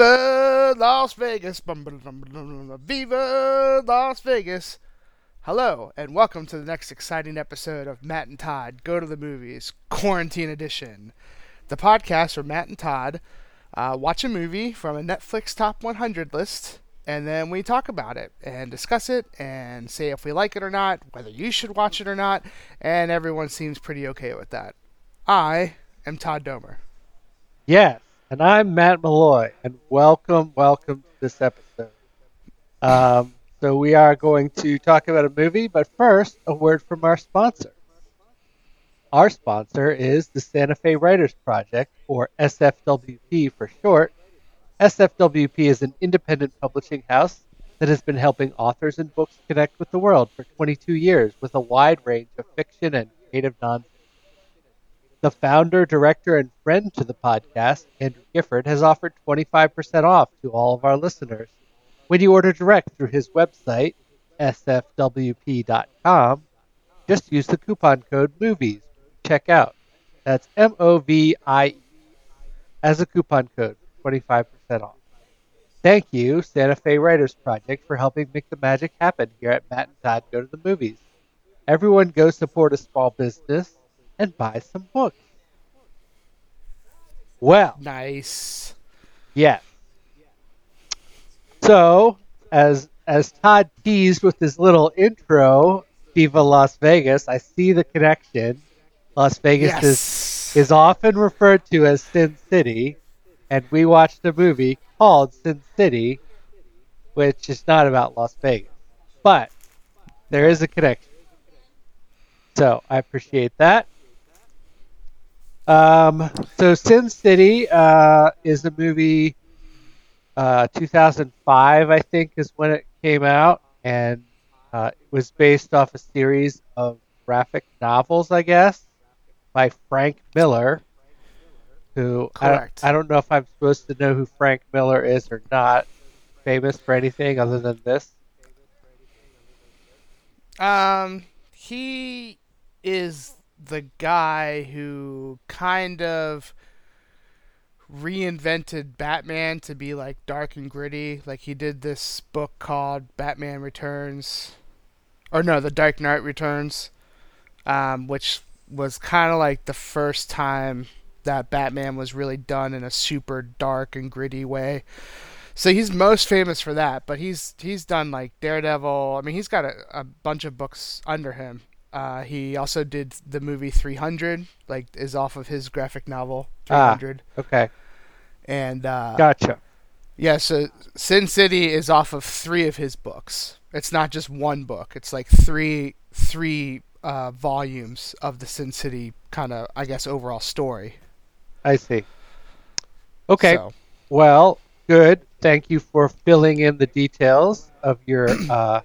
Viva Las Vegas! Viva Las Vegas! Hello, and welcome to the next exciting episode of Matt and Todd Go to the Movies Quarantine Edition. The podcast where Matt and Todd uh, watch a movie from a Netflix Top 100 list, and then we talk about it and discuss it and say if we like it or not, whether you should watch it or not, and everyone seems pretty okay with that. I am Todd Domer. Yes, and I'm Matt Malloy, and welcome, welcome to this episode. Um, so we are going to talk about a movie, but first, a word from our sponsor. Our sponsor is the Santa Fe Writers Project, or SFWP for short. SFWP is an independent publishing house that has been helping authors and books connect with the world for 22 years with a wide range of fiction and creative nonfiction. The founder, director, and friend to the podcast, Andrew Gifford, has offered 25% off to all of our listeners when you order direct through his website, sfwp.com. Just use the coupon code MOVIES. Check out. That's M O V I E as a coupon code, 25% off. Thank you, Santa Fe Writers Project, for helping make the magic happen here at Matt and Todd Go to the Movies. Everyone go support a small business and buy some books. Well, Nice. Yeah. So, as as Todd teased with his little intro, Viva Las Vegas, I see the connection. Las Vegas is is often referred to as Sin City, and we watched a movie called Sin City, which is not about Las Vegas, but there is a connection. So I appreciate that. Um, so Sin City uh, is a movie. Uh, 2005, I think, is when it came out, and uh, it was based off a series of graphic novels, I guess, by Frank Miller. Who I don't. I don't know if I'm supposed to know who Frank Miller is or not. Famous for anything other than this? Um, he is the guy who kind of reinvented Batman to be like dark and gritty. Like he did this book called Batman Returns, or no, The Dark Knight Returns, um, which was kind of like the first time that Batman was really done in a super dark and gritty way. So he's most famous for that, but he's he's done like Daredevil. I mean, he's got a, a bunch of books under him. Uh, he also did the movie 300, like is off of his graphic novel Ah. 300, Okay, and uh, gotcha. yeah, so Sin City is off of three of his books. It's not just one book. It's like three three uh, volumes of the Sin City kind of, I guess, overall story. I see. Okay, So, well, good. Thank you for filling in the details of your uh,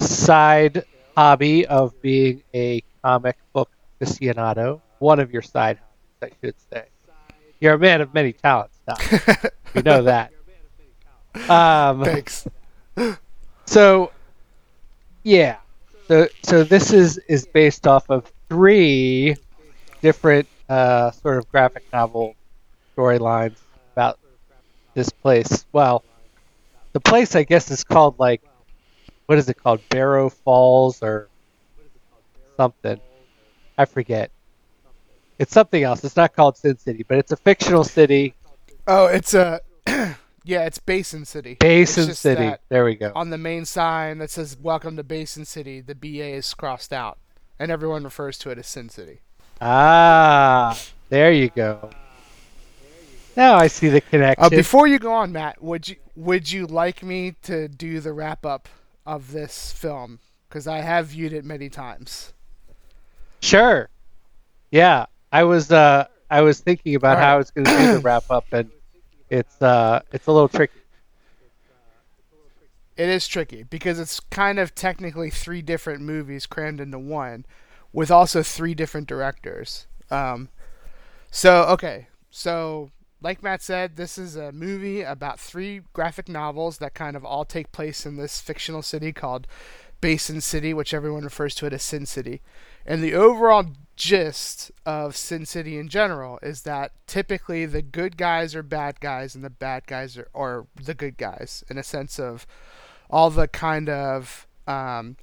side hobby of being a comic book aficionado. One of your side hobbies, I should say. You're a man of many talents, now. we know that. Um, thanks. so, yeah. So, so this is is based off of three different uh, sort of graphic novel storylines about this place. Well, the place I guess is called like what is it called? Barrow Falls or something. I forget. It's something else. It's not called Sin City, but it's a fictional city, Oh, it's a yeah, it's Basin City. Basin City. There we go. on the main sign that says "Welcome to Basin City," the BA is crossed out, and everyone refers to it as Sin City. Ah, there you go. Now I see the connection. Uh, before you go on, Matt, would you would you like me to do the wrap up of this film? Because I have viewed it many times. Sure. Yeah, I was uh I was thinking about All how it's going to do the wrap up, and it's uh it's a little tricky. It is tricky because it's kind of technically three different movies crammed into one, with also three different directors. Um, so okay, so like Matt said, this is a movie about three graphic novels that kind of all take place in this fictional city called Basin City, which everyone refers to it as Sin City. And the overall gist of Sin City in general is that typically the good guys are bad guys and the bad guys are, are the good guys in a sense of all the kind of um,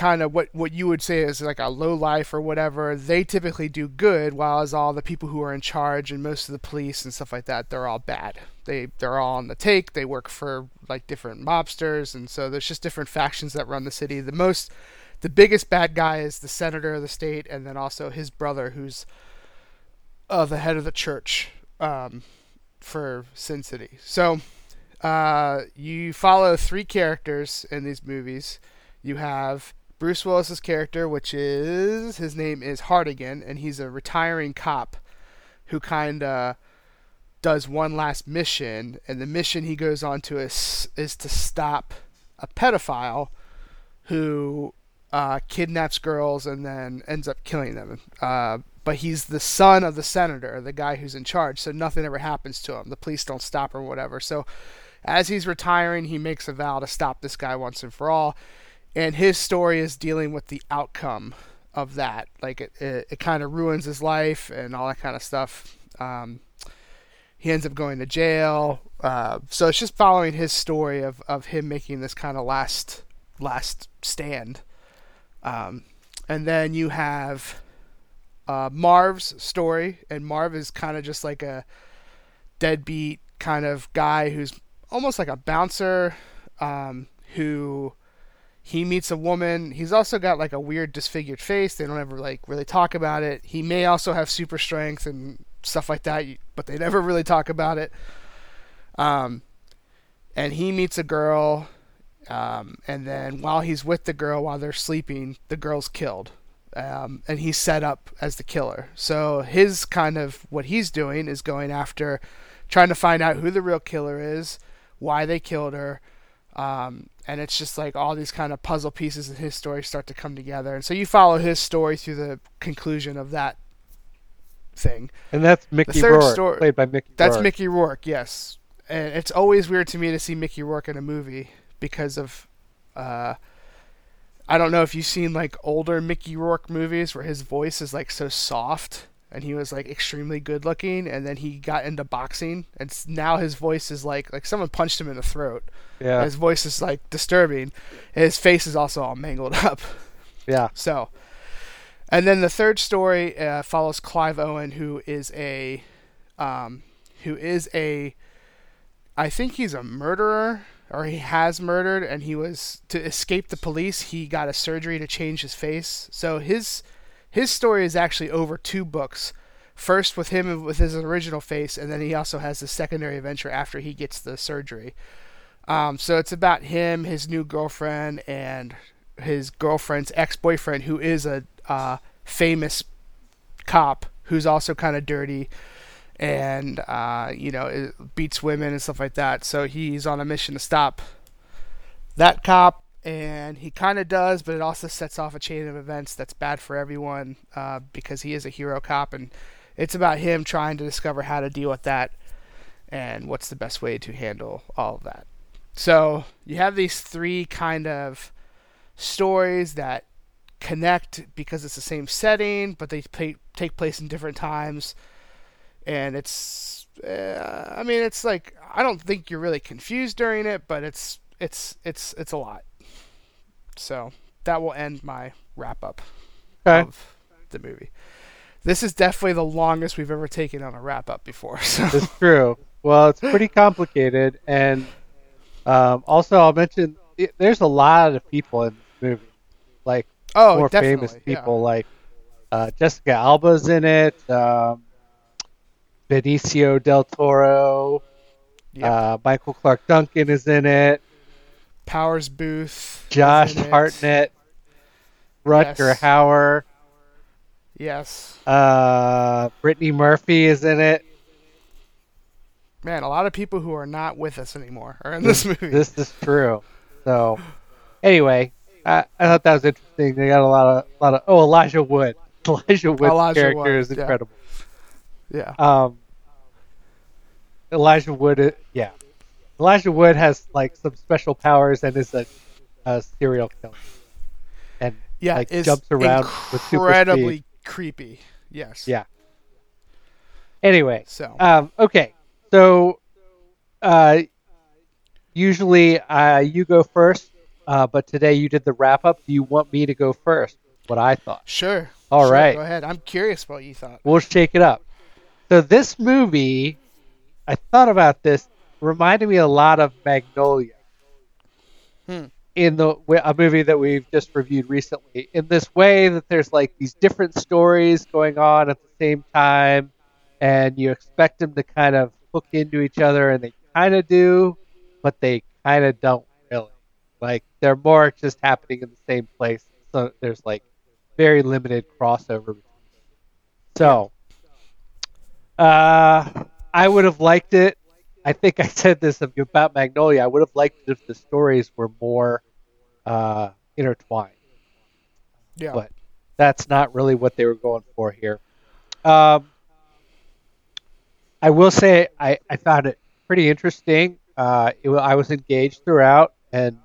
kind of what what you would say is like a low life or whatever they typically do good while as all the people who are in charge and most of the police and stuff like that they're all bad. They they're all on the take they work for like different mobsters and so there's just different factions that run the city. The most the biggest bad guy is the senator of the state and then also his brother who's uh, the head of the church um, for sin city. So uh, you follow three characters in these movies. You have Bruce Willis's character, which is his name is Hartigan, and he's a retiring cop who kind of does one last mission, and the mission he goes on to is is to stop a pedophile who uh, kidnaps girls and then ends up killing them. Uh, but he's the son of the senator, the guy who's in charge, so nothing ever happens to him. The police don't stop or whatever. So as he's retiring, he makes a vow to stop this guy once and for all and his story is dealing with the outcome of that. Like it, it, it kind of ruins his life and all that kind of stuff. Um, he ends up going to jail. Uh, so it's just following his story of, of him making this kind of last last stand. Um, and then you have uh, Marv's story, and Marv is kind of just like a deadbeat kind of guy who's almost like a bouncer um, who he meets a woman. He's also got like a weird disfigured face. They don't ever like really talk about it. He may also have super strength and stuff like that, but they never really talk about it. Um, and he meets a girl, um, and then while he's with the girl, while they're sleeping, the girl's killed. Um, and he's set up as the killer. So his kind of what he's doing is going after, trying to find out who the real killer is, why they killed her, um, and it's just like all these kind of puzzle pieces in his story start to come together. And so you follow his story through the conclusion of that thing. And that's Mickey Rourke, story, played by Mickey. That's Rourke. Mickey Rourke, yes. And it's always weird to me to see Mickey Rourke in a movie because of. Uh, I don't know if you've seen like older Mickey Rourke movies where his voice is like so soft and he was like extremely good looking and then he got into boxing and now his voice is like like someone punched him in the throat. Yeah. His voice is like disturbing. And his face is also all mangled up. Yeah. So and then the third story uh, follows clive owen who is a um, who is a i think he's a murderer or he has murdered and he was to escape the police he got a surgery to change his face. So his his story is actually over two books. First with him with his original face, and then he also has the secondary adventure after he gets the surgery. Um, so it's about him, his new girlfriend, and his girlfriend's ex-boyfriend, who is a uh, famous cop who's also kind of dirty and uh, you know beats women and stuff like that. So he's on a mission to stop that cop and he kind of does, but it also sets off a chain of events that's bad for everyone uh, because he is a hero cop, and it's about him trying to discover how to deal with that and what's the best way to handle all of that. So you have these three kind of stories that connect because it's the same setting, but they take place in different times, and it's. Uh, I mean, it's like I don't think you're really confused during it, but it's it's it's it's a lot. So that will end my wrap up okay. of the movie. This is definitely the longest we've ever taken on a wrap up before. So. It's true. Well, it's pretty complicated, and um, also I'll mention it, there's a lot of people in the movie, like oh, more famous people, yeah. like uh, Jessica Alba's in it, um, Benicio del Toro, yep. uh, Michael Clarke Duncan is in it. Powers Boothe, Josh Hartnett, Rutger yes. Hauer. Yes. Uh, Brittany Murphy is in it. Man, a lot of people who are not with us anymore are in this, movie. This is true. So, anyway, I, I thought that was interesting. They got a lot of, a lot of. Oh, Elijah Wood. Elijah Wood's Elijah character Wood, is incredible. Yeah. yeah. Um. Elijah Wood, yeah, Elijah Wood has like some special powers and is a, a serial killer. And Yeah, like jumps around with super incredibly creepy. Yes. Yeah. Anyway, So um, okay, so uh, usually uh, you go first, uh, but today you did the wrap up. Do you want me to go first? What I thought. sure. All right. right. Go ahead. I'm curious what you thought. We'll shake it up. So this movie, I thought about this, reminded me a lot of Magnolia. Hmm. In the a movie that we've just reviewed recently, in this way that there's like these different stories going on at the same time, and you expect them to kind of hook into each other, and they kind of do, but they kind of don't really. Like they're more just happening in the same place, so there's like very limited crossover. So, uh, I would have liked it. I think I said this about Magnolia. I would have liked it if the stories were more uh, intertwined, Yeah. but that's not really what they were going for here. Um, I will say I, I found it pretty interesting. Uh, it, I was engaged throughout and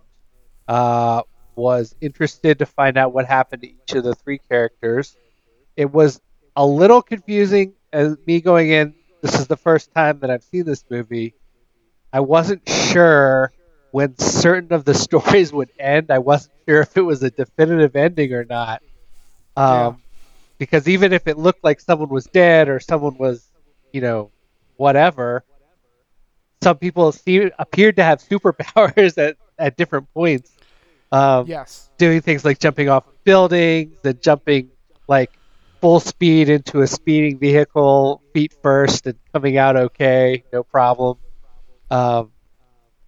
uh, was interested to find out what happened to each of the three characters. It was a little confusing as me going in. This is the first time that I've seen this movie. I wasn't sure when certain of the stories would end. I wasn't sure if it was a definitive ending or not. Um, Yeah. Because even if it looked like someone was dead or someone was, you know, whatever, some people see, appeared to have superpowers at, at different points. Um, yes. doing things like jumping off of buildings and jumping like full speed into a speeding vehicle feet first and coming out okay, no problem, um,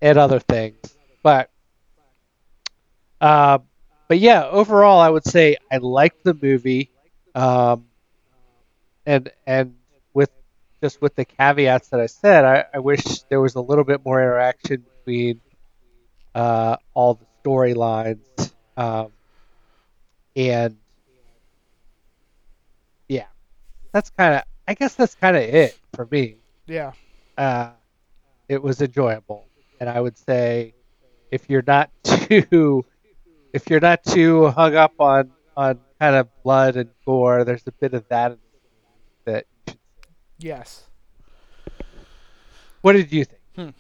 and other things. But uh, but yeah, overall, I would say I liked the movie, um, and and with just with the caveats that I said, I, I wish there was a little bit more interaction between uh, all the storylines, um, and yeah, that's kind of. I guess that's kind of it for me. Yeah. Uh, it was enjoyable, and I would say if you're not too if you're not too hung up on on kind of blood and gore, there's a bit of that in that. Yes. what did you think?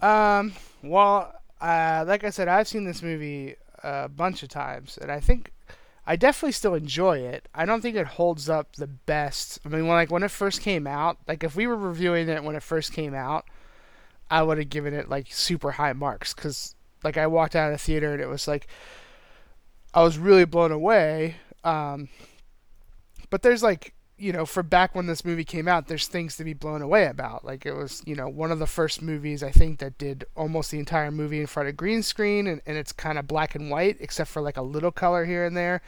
Um. Well, uh, like I said, I've seen this movie a bunch of times, and I think I definitely still enjoy it. I don't think it holds up the best. I mean, when like when it first came out, like if we were reviewing it when it first came out, I would have given it like super high marks because like I walked out of the theater and it was like I was really blown away. Um, but there's like you know, for back when this movie came out, there's things to be blown away about. Like it was, you know, one of the first movies I think that did almost the entire movie in front of green screen, and, and it's kind of black and white except for like a little color here and there,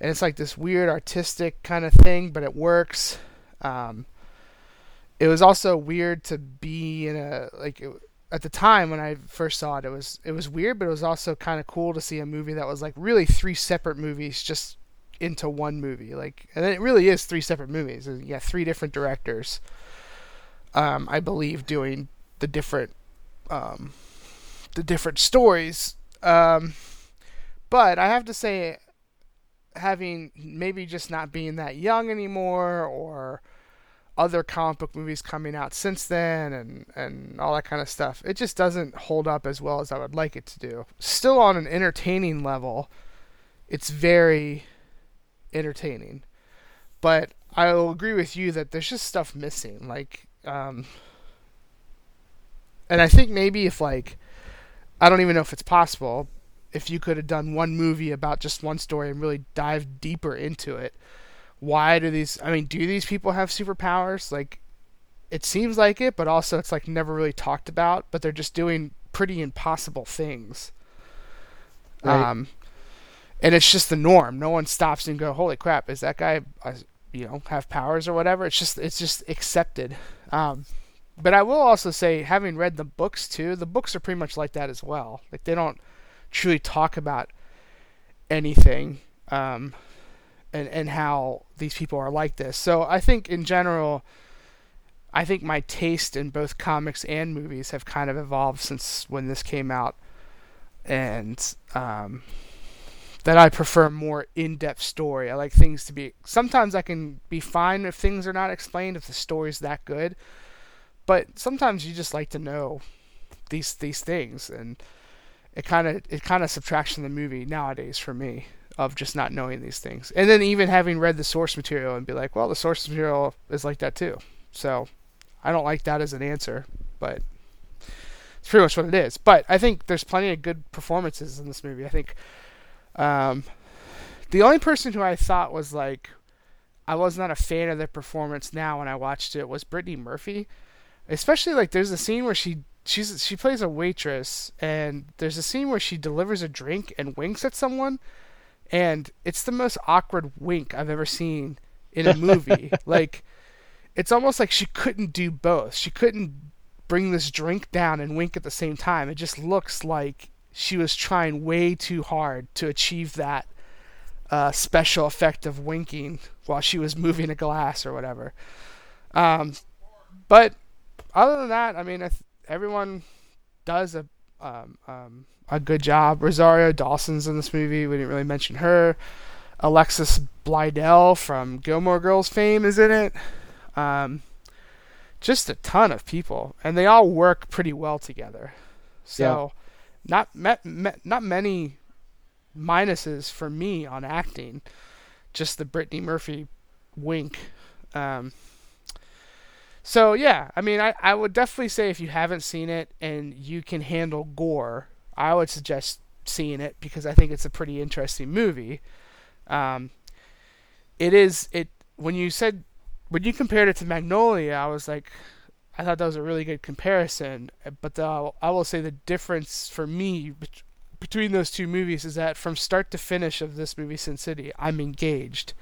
and it's like this weird artistic kind of thing, but it works. Um, it was also weird to be in a like it, at the time when I first saw it, it was it was weird, but it was also kind of cool to see a movie that was like really three separate movies just into one movie. Like, and it really is three separate movies. You got three different directors, um, I believe, doing the different um, the different stories. Um, but I have to say, having maybe just not being that young anymore, or other comic book movies coming out since then and, and all that kind of stuff. It just doesn't hold up as well as I would like it to do. Still on an entertaining level, it's very entertaining. But I will agree with you that there's just stuff missing. Like, um, and I think maybe if like, I don't even know if it's possible, if you could have done one movie about just one story and really dive deeper into it. Why do these? I mean, do these people have superpowers? Like, it seems like it, but also it's like never really talked about. But they're just doing pretty impossible things. Right. Um, and it's just the norm. No one stops and go, "Holy crap! Is that guy, uh, you know, have powers or whatever?" It's just it's just accepted. Um, but I will also say, having read the books too, the books are pretty much like that as well. Like they don't truly talk about anything, um, and and how these people are like this. So I think in general, I think my taste in both comics and movies have kind of evolved since when this came out, and um, that I prefer more in-depth story. I like things to be. Sometimes I can be fine if things are not explained if the story's that good, but sometimes you just like to know these these things, and it kind of it kind of subtracts from the movie nowadays for me of just not knowing these things, and then even having read the source material and be like, well, the source material is like that too. So I don't like that as an answer, but it's pretty much what it is. But I think there's plenty of good performances in this movie. I think um, the only person who I thought was like I was not a fan of their performance now when I watched it was Brittany Murphy. Especially like there's a scene where she she's she plays a waitress and there's a scene where she delivers a drink and winks at someone and it's the most awkward wink I've ever seen in a movie. like it's almost like she couldn't do both. She couldn't bring this drink down and wink at the same time. It just looks like she was trying way too hard to achieve that uh, special effect of winking while she was moving a glass or whatever. Um, but other than that, I mean, everyone does a um, um, a good job. Rosario Dawson's in this movie. We didn't really mention her. Alexis Bledel from Gilmore Girls fame is in it. Um, just a ton of people, and they all work pretty well together. So. Not met, not many minuses for me on acting. Just the Brittany Murphy wink. Um, so yeah, I mean, I, I would definitely say if you haven't seen it and you can handle gore, I would suggest seeing it because I think it's a pretty interesting movie. Um, it is it when you said when you compared it to Magnolia, I was like, I thought that was a really good comparison. But the, I will say the difference for me between those two movies is that from start to finish of this movie, Sin City, I'm engaged,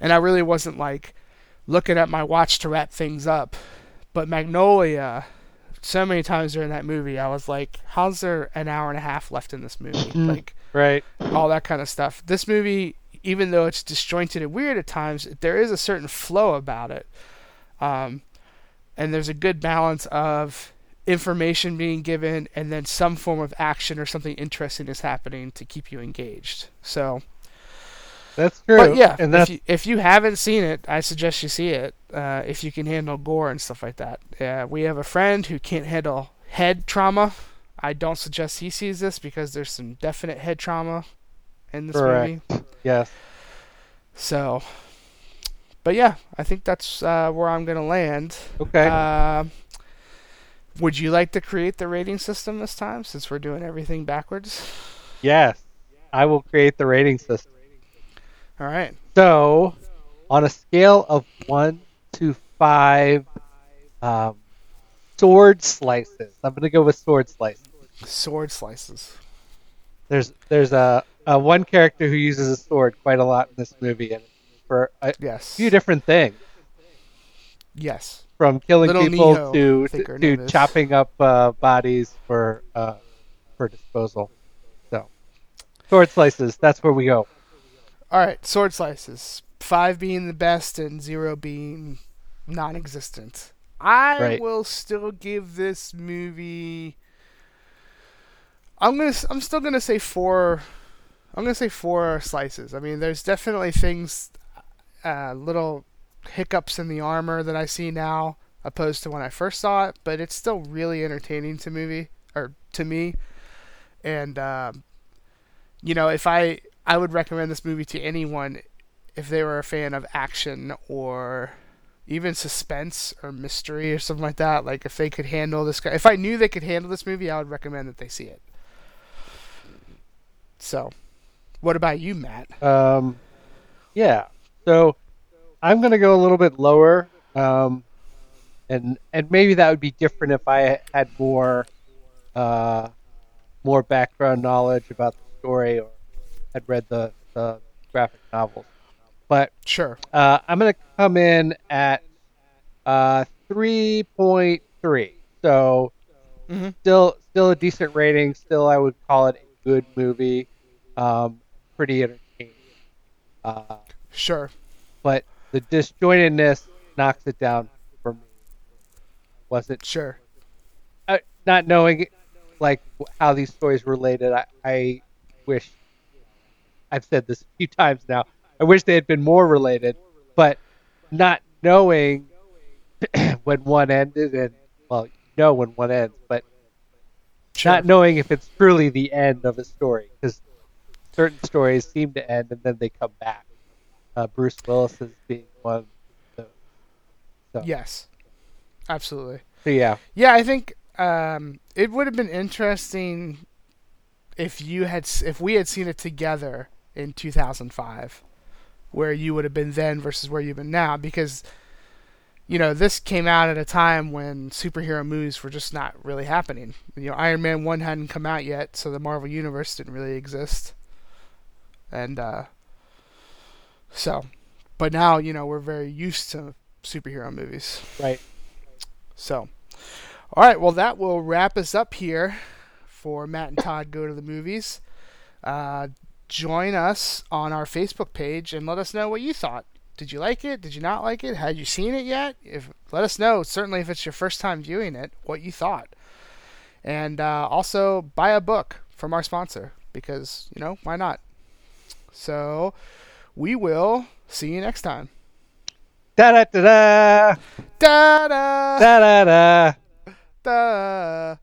and I really wasn't like looking at my watch to wrap things up. But Magnolia, so many times during that movie, I was like, "How's there an hour and a half left in this movie?" Mm-hmm. like, right, all that kind of stuff. This movie, even though it's disjointed and weird at times, there is a certain flow about it, um, and there's a good balance of information being given and then some form of action or something interesting is happening to keep you engaged. So that's true. But yeah, and if you, if you haven't seen it, I suggest you see it. Uh, if you can handle gore and stuff like that. Yeah, we have a friend who can't handle head trauma. I don't suggest he sees this because there's some definite head trauma in this Correct. movie. Yes. So, but yeah, I think that's uh, where I'm gonna land. Okay. Uh, would you like to create the rating system this time, since we're doing everything backwards? Yes, I will create the rating system. All right. So, on a scale of one to five, um, sword slices. I'm gonna go with sword slices. Sword slices. There's there's a, a one character who uses a sword quite a lot in this movie, and for a yes. few different things. Yes. From killing Little people to I think her to, chopping up uh, bodies for uh, for disposal. So, sword slices. That's where we go. All right. Sword slices. Five being the best and zero being non-existent. I Right. will still give this movie. I'm gonna. I'm still gonna say four. I'm gonna say four slices. I mean, there's definitely things, uh, little hiccups in the armor that I see now, opposed to when I first saw it. But it's still really entertaining to movie or to me. And um, you know, if I I would recommend this movie to anyone if they were a fan of action or even suspense or mystery or something like that. Like if they could handle this guy, if I knew they could handle this movie, I would recommend that they see it. So, what about you, Matt? Um, yeah. So I'm gonna go a little bit lower, um, and and maybe that would be different if I had more, uh, more background knowledge about the story or had read the, the graphic novels. But Sure. uh, I'm gonna come in at uh, 3.3. So Mm-hmm. still still a decent rating. Still, I would call it a good movie. Um, pretty entertaining. Uh, Sure. but the disjointedness knocks it down for me. Wasn't Sure. uh, not knowing like how these stories related. I, I wish I've said this a few times now. I wish they had been more related, but not knowing when one ended and well, you know when one ends, but Sure. not knowing if it's truly the end of a story because certain stories seem to end and then they come back. Uh, Bruce Willis is being one. Of those. So, Yes, absolutely. so yeah, Yeah, I think um, it would have been interesting if you had if we had seen it together in 2005, where you would have been then versus where you've been now, because you know this came out at a time when superhero movies were just not really happening. You know, Iron Man one hadn't come out yet, so the Marvel universe didn't really exist, and uh, so, but now you know we're very used to superhero movies. right. So, all right. Well, that will wrap us up here for Matt and Todd go to the movies. Uh, join us on our Facebook page and let us know what you thought. Did you like it? Did you not like it? Had you seen it yet? If let us know. Certainly, if it's your first time viewing it, what you thought. And uh, also buy a book from our sponsor because you know why not. So, we will see you next time. Da da da da Da da da da da.